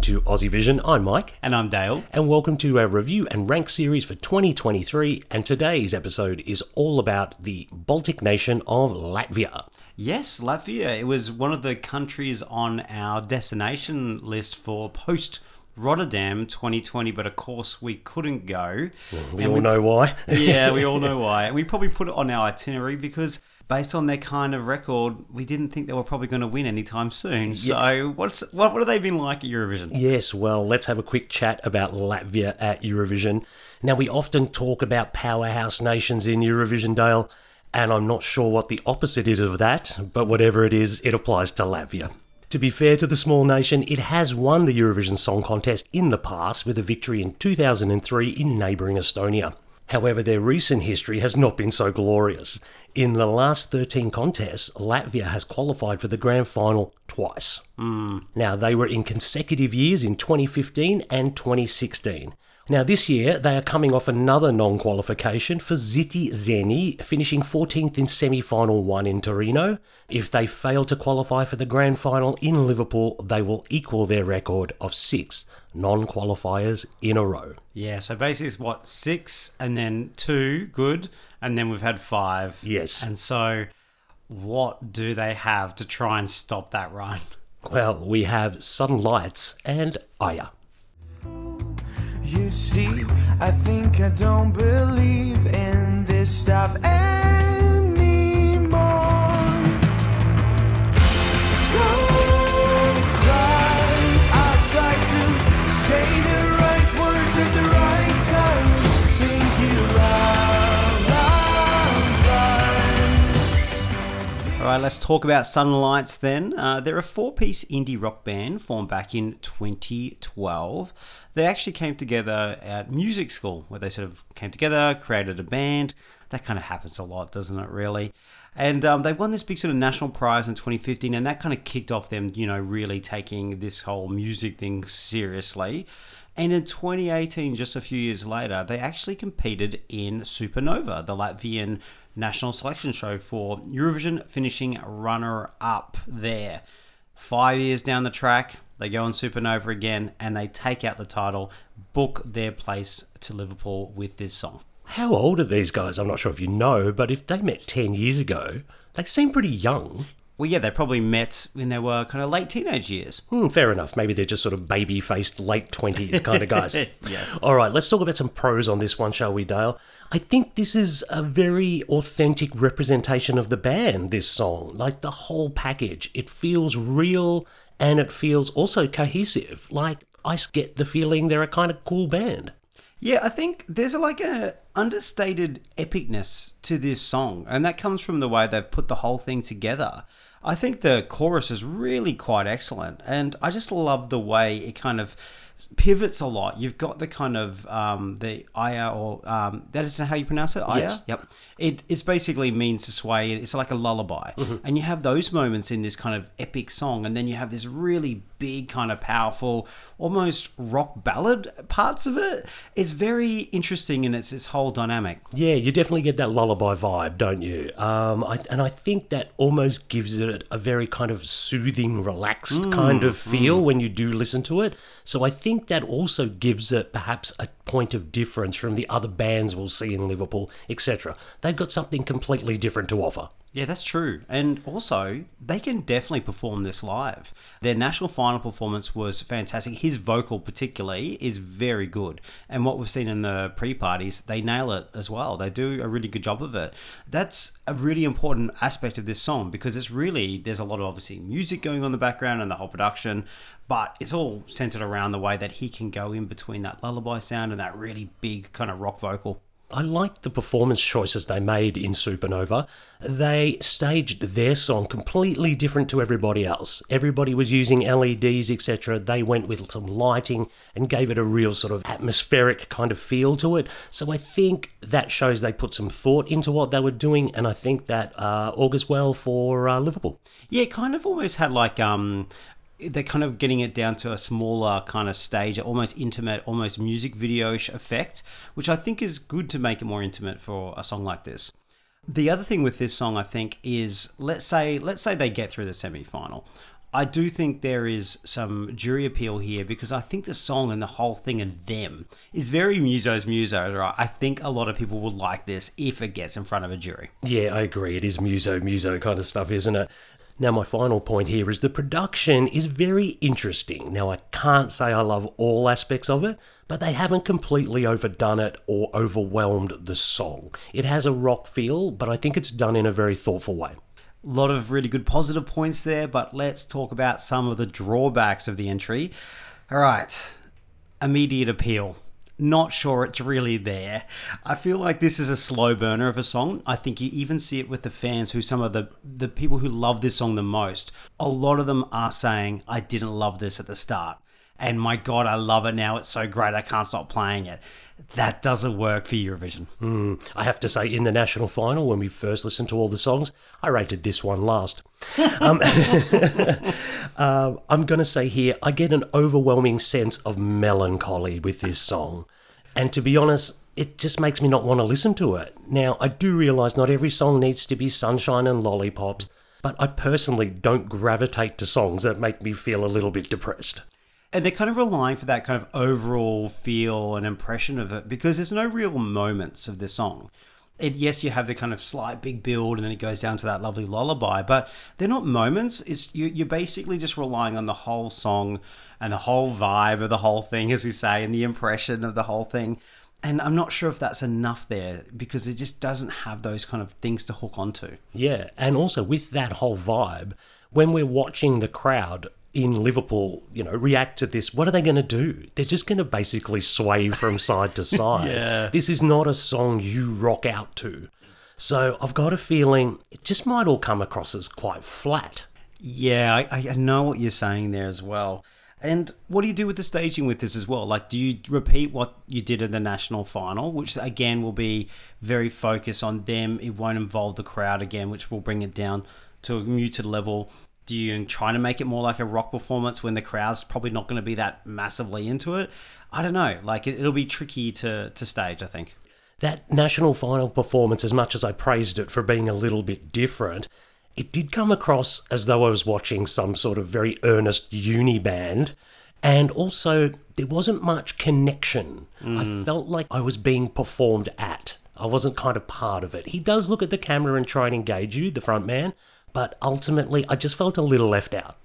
Welcome to Aussie Vision. I'm Mike. And I'm Dale. And welcome to our review and rank series for 2023. And today's episode is all about the Baltic nation of Latvia. Yes, Latvia. It was one of the countries on our destination list for post Rotterdam 2020, but of course we couldn't go. Well, we and all we, know why. yeah, we all know why. We probably put it on our itinerary because based on their kind of record, we didn't think they were probably going to win anytime soon. Yeah. So, what's what, what have they been like at Eurovision? Yes, well, let's have a quick chat about Latvia at Eurovision. Now, we often talk about powerhouse nations in Eurovision, Dale, and I'm not sure what the opposite is of that, but whatever it is, it applies to Latvia. To be fair to the small nation, it has won the Eurovision Song Contest in the past with a victory in 2003 in neighbouring Estonia. However, their recent history has not been so glorious. In the last 13 contests, Latvia has qualified for the grand final twice. Mm. Now, they were in consecutive years in 2015 and 2016. Now, this year, they are coming off another non qualification for Citi Zēni, finishing 14th in semi final one in Torino. If they fail to qualify for the grand final in Liverpool, they will equal their record of six non qualifiers in a row. Yeah, so basically it's what, six and then two good, and then we've had five. Yes. And so what do they have to try and stop that run? Well, we have Sudden Lights and Aijā. You see, I think I don't believe in this stuff. Right, let's talk about Sudden Lights then. Uh, they're a four piece indie rock band formed back in 2012. They actually came together at music school, where they sort of came together, created a band. That kind of happens a lot, doesn't it, really? And um, they won this big sort of national prize in 2015, and that kind of kicked off them, you know, really taking this whole music thing seriously. And in 2018, just a few years later, they actually competed in Supernova, the Latvian national selection show for Eurovision, finishing runner up there. Five years down the track, they go on Supernova again and they take out the title, book their place to Liverpool with this song. How old are these guys? I'm not sure if you know, but if they met 10 years ago, they seem pretty young. Well, yeah, they probably met when they were kind of late teenage years. Hmm, fair enough. Maybe they're just sort of baby faced late 20s kind of guys. yes. All right, let's talk about some pros on this one, shall we, Dale? I think this is a very authentic representation of the band, this song. Like the whole package. It feels real and it feels also cohesive. Like I get the feeling they're a kind of cool band. Yeah, I think there's like a understated epicness to this song, and that comes from the way they've put the whole thing together. I think the chorus is really quite excellent, and I just love the way it kind of pivots a lot. You've got the kind of um, the Aijā or um, that is how you pronounce it. Aijā. Yes. Yep. It it's basically means to sway. It's like a lullaby, mm-hmm. and you have those moments in this kind of epic song, and then you have this really big kind of powerful, almost rock ballad parts of it. It's very interesting in its its whole dynamic. Yeah, you definitely get that lullaby vibe, don't you? Um, I, and I think that almost gives it a very kind of soothing, relaxed mm, kind of feel mm. when you do listen to it. So I think that also gives it perhaps a point of difference from the other bands we'll see in Liverpool, etc. They've got something completely different to offer. Yeah, that's true. And also, they can definitely perform this live. Their national final performance was fantastic. His vocal, particularly, is very good. And what we've seen in the pre parties, they nail it as well. They do a really good job of it. That's a really important aspect of this song because it's really, there's a lot of obviously music going on in the background and the whole production, but it's all centered around the way that he can go in between that lullaby sound and that really big kind of rock vocal. I liked the performance choices they made in Supernova. They staged their song completely different to everybody else. Everybody was using LEDs, etc. They went with some lighting and gave it a real sort of atmospheric kind of feel to it. So I think that shows they put some thought into what they were doing, and I think that uh, augurs well for uh, Liverpool. Yeah, it kind of almost had like um, they're kind of getting it down to a smaller kind of stage, almost intimate, almost music video-ish effect, which I think is good to make it more intimate for a song like this. The other thing with this song, I think, is let's say let's say they get through the semi-final. I do think there is some jury appeal here because I think the song and the whole thing and them is very musos musos, right? I think a lot of people would like this if it gets in front of a jury. Yeah, I agree. It is muso muso kind of stuff, isn't it? Now, my final point here is the production is very interesting. Now, I can't say I love all aspects of it, but they haven't completely overdone it or overwhelmed the song. It has a rock feel, but I think it's done in a very thoughtful way. A lot of really good positive points there, but let's talk about some of the drawbacks of the entry. All right, immediate appeal. Not sure it's really there. I feel like this is a slow burner of a song. I think you even see it with the fans who some of the the people who love this song the most. A lot of them are saying, "I didn't love this at the start." And my god, I love it now. It's so great. I can't stop playing it that doesn't work for Eurovision. Mm, I have to say, in the national final, when we first listened to all the songs, I rated this one last. um, uh, I'm going to say here, I get an overwhelming sense of melancholy with this song. And to be honest, it just makes me not want to listen to it. Now, I do realise not every song needs to be sunshine and lollipops, but I personally don't gravitate to songs that make me feel a little bit depressed and they're kind of relying for that kind of overall feel and impression of it because there's no real moments of the song. It, yes, you have the kind of slight big build, and then it goes down to that lovely lullaby, but they're not moments. It's you, you're basically just relying on the whole song and the whole vibe of the whole thing, as we say, and the impression of the whole thing. And I'm not sure if that's enough there because it just doesn't have those kind of things to hook onto. Yeah, and also with that whole vibe, when we're watching the crowd in Liverpool, you know, react to this, what are they going to do? They're just going to basically sway from side to side. yeah. This is not a song you rock out to. So I've got a feeling it just might all come across as quite flat. Yeah, I, I know what you're saying there as well. And what do you do with the staging with this as well? Like, do you repeat what you did in the national final, which again will be very focused on them? It won't involve the crowd again, which will bring it down to a muted level do you try to make it more like a rock performance when the crowd's probably not going to be that massively into it? I don't know. Like it, will be tricky to to stage. I think that national final performance, as much as I praised it for being a little bit different, it did come across as though I was watching some sort of very earnest uni band. And also, there wasn't much connection. Mm. I felt like I was being performed at. I wasn't kind of part of it. He does look at the camera and try and engage you, the front man, but ultimately I just felt a little left out.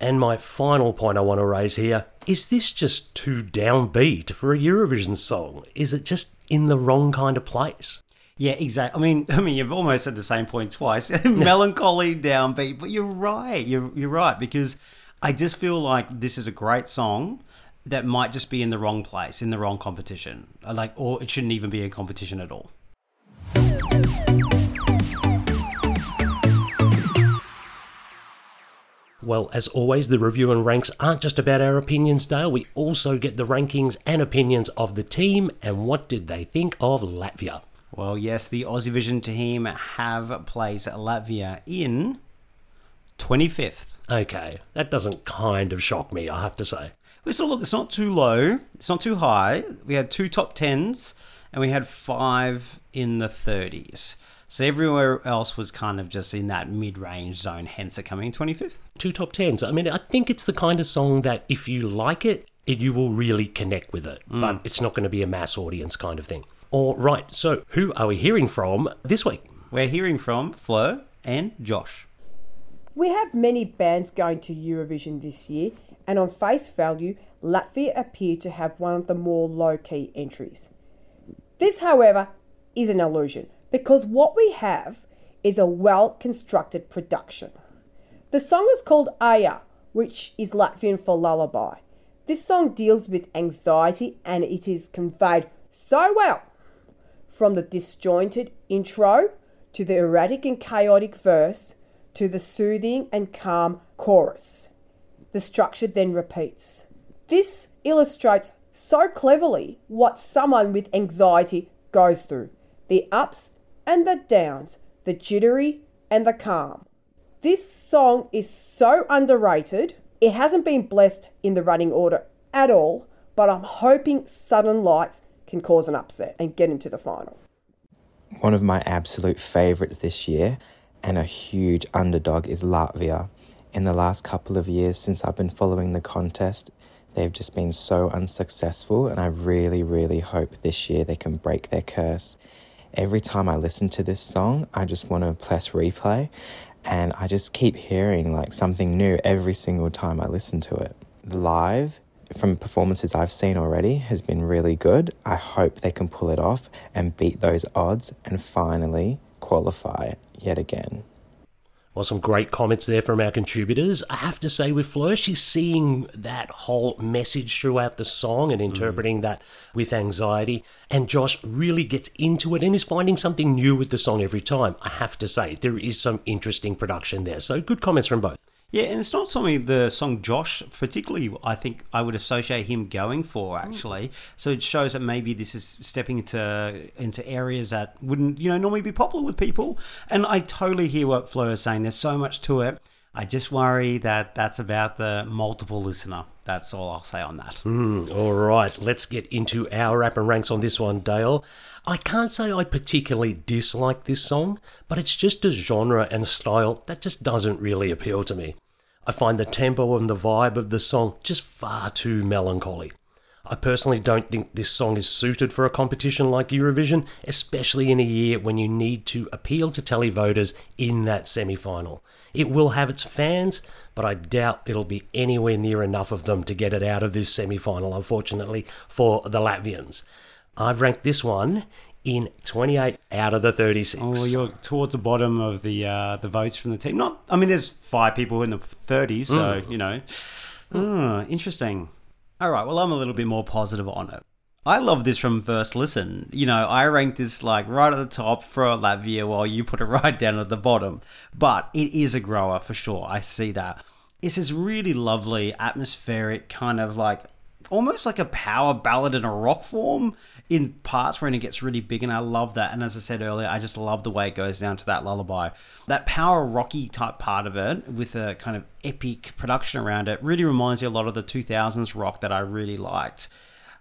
And my final point I want to raise here is this just too downbeat for a Eurovision song? Is it just in the wrong kind of place? Yeah, exactly. I mean, I mean, you've almost said the same point twice. Melancholy, downbeat, but you're right. You're you're right because I just feel like this is a great song that might just be in the wrong place, in the wrong competition. Like, or it shouldn't even be a competition at all. Well, as always, the review and ranks aren't just about our opinions, Dale. We also get the rankings and opinions of the team and what did they think of Latvia. Well, yes, the Aussie Vision team have placed Latvia in 25th. Okay, that doesn't kind of shock me, I have to say. But still, look, it's not too low, it's not too high. We had two top tens and we had five in the 30s. So everywhere else was kind of just in that mid-range zone, hence it coming 25th. Two top tens. I mean, I think it's the kind of song that if you like it, it you will really connect with it. Mm. But it's not going to be a mass audience kind of thing. All right. So who are we hearing from this week? We're hearing from Flo and Josh. We have many bands going to Eurovision this year, and on face value, Latvia appear to have one of the more low key entries. This, however, is an illusion because what we have is a well constructed production. The song is called Aijā, which is Latvian for lullaby. This song deals with anxiety and it is conveyed so well. From the disjointed intro to the erratic and chaotic verse to the soothing and calm chorus. The structure then repeats. This illustrates so cleverly what someone with anxiety goes through the ups and the downs, the jittery and the calm. This song is so underrated. It hasn't been blessed in the running order at all, but I'm hoping Sudden Lights can cause an upset and get into the final. One of my absolute favourites this year and a huge underdog is Latvia. In the last couple of years since I've been following the contest, they've just been so unsuccessful, and I really, really hope this year they can break their curse. Every time I listen to this song, I just want to press replay, and I just keep hearing like something new every single time I listen to it. Live, from performances I've seen already, has been really good. I hope they can pull it off and beat those odds and finally qualify yet again. Well, some great comments there from our contributors. I have to say, with Fleur, she's seeing that whole message throughout the song and mm. interpreting that with anxiety. And Josh really gets into it and is finding something new with the song every time. I have to say, there is some interesting production there. So, good comments from both. Yeah, and it's not something the song Josh, particularly, I think I would associate him going for mm. actually. So it shows that maybe this is stepping into into areas that wouldn't you know normally be popular with people. And I totally hear what Fleur is saying. There's so much to it. I just worry that that's about the multiple listener. That's all I'll say on that. Hmm, all right, let's get into our wrap and ranks on this one, Dale. I can't say I particularly dislike this song, but it's just a genre and style that just doesn't really appeal to me. I find the tempo and the vibe of the song just far too melancholy. I personally don't think this song is suited for a competition like Eurovision, especially in a year when you need to appeal to televoters in that semi final. It will have its fans, but I doubt it'll be anywhere near enough of them to get it out of this semi final, unfortunately, for the Latvians. I've ranked this one in 28 out of the 36. Oh, you're towards the bottom of the uh, the votes from the team. Not, I mean, there's five people in the 30s, so you know, Hmm, interesting. All right, well, I'm a little bit more positive on it. I love this from first listen. You know, I ranked this like right at the top for Latvia, while you put it right down at the bottom. But it is a grower for sure. I see that. It's this really lovely, atmospheric kind of like almost like a power ballad in a rock form in parts when it gets really big and I love that and as I said earlier I just love the way it goes down to that lullaby that power rocky type part of it with a kind of epic production around it really reminds me a lot of the 2000s rock that I really liked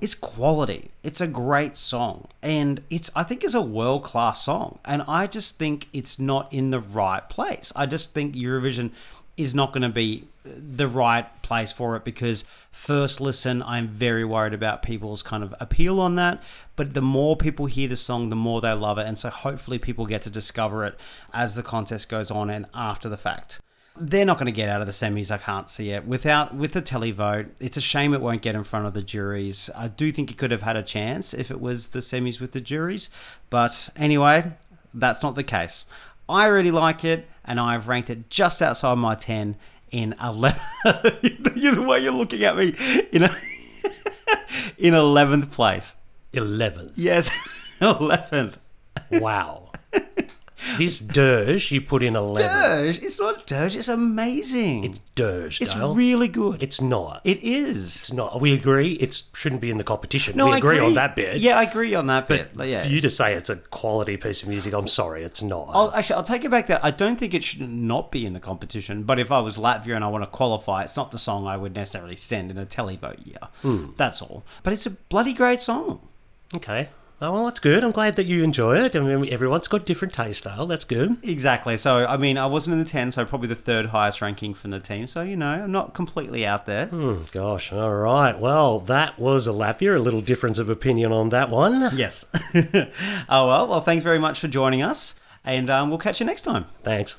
it's quality. It's a great song. And it's I think it's a world-class song. And I just think it's not in the right place. I just think Eurovision is not going to be the right place for it because first listen I'm very worried about people's kind of appeal on that but the more people hear the song the more they love it and so hopefully people get to discover it as the contest goes on and after the fact they're not going to get out of the semis. I can't see it without with the televote. It's a shame it won't get in front of the juries. I do think it could have had a chance if it was the semis with the juries, but anyway, that's not the case. I really like it, and I've ranked it just outside my ten in eleven. the way you're looking at me in a, in eleventh place. 11th. Yes, eleventh. Wow. This dirge you put in 11th. Dirge, it's not dirge. It's amazing. It's dirge, It's Dale. really good. It's not. It is. It's not. We agree it shouldn't be in the competition. No, we I agree, on that bit. Yeah, I agree on that bit. But Like, yeah. for you to say it's a quality piece of music, I'm sorry, it's not. I'll, actually, I'll take it back. That I don't think it should not be in the competition. But if I was Latvia and I want to qualify, it's not the song I would necessarily send in a televote year. Hmm. That's all. But it's a bloody great song. okay. Oh, well, that's good. I'm glad that you enjoy it. I mean, everyone's got different taste style. That's good. Exactly. So I mean, I wasn't in the ten, so probably the third highest ranking from the team. So you know, I'm not completely out there. Hmm, gosh. All right. Well, that was a Latvia. A little difference of opinion on that one. Yes. oh well. Well, thanks very much for joining us, and um, we'll catch you next time. Thanks.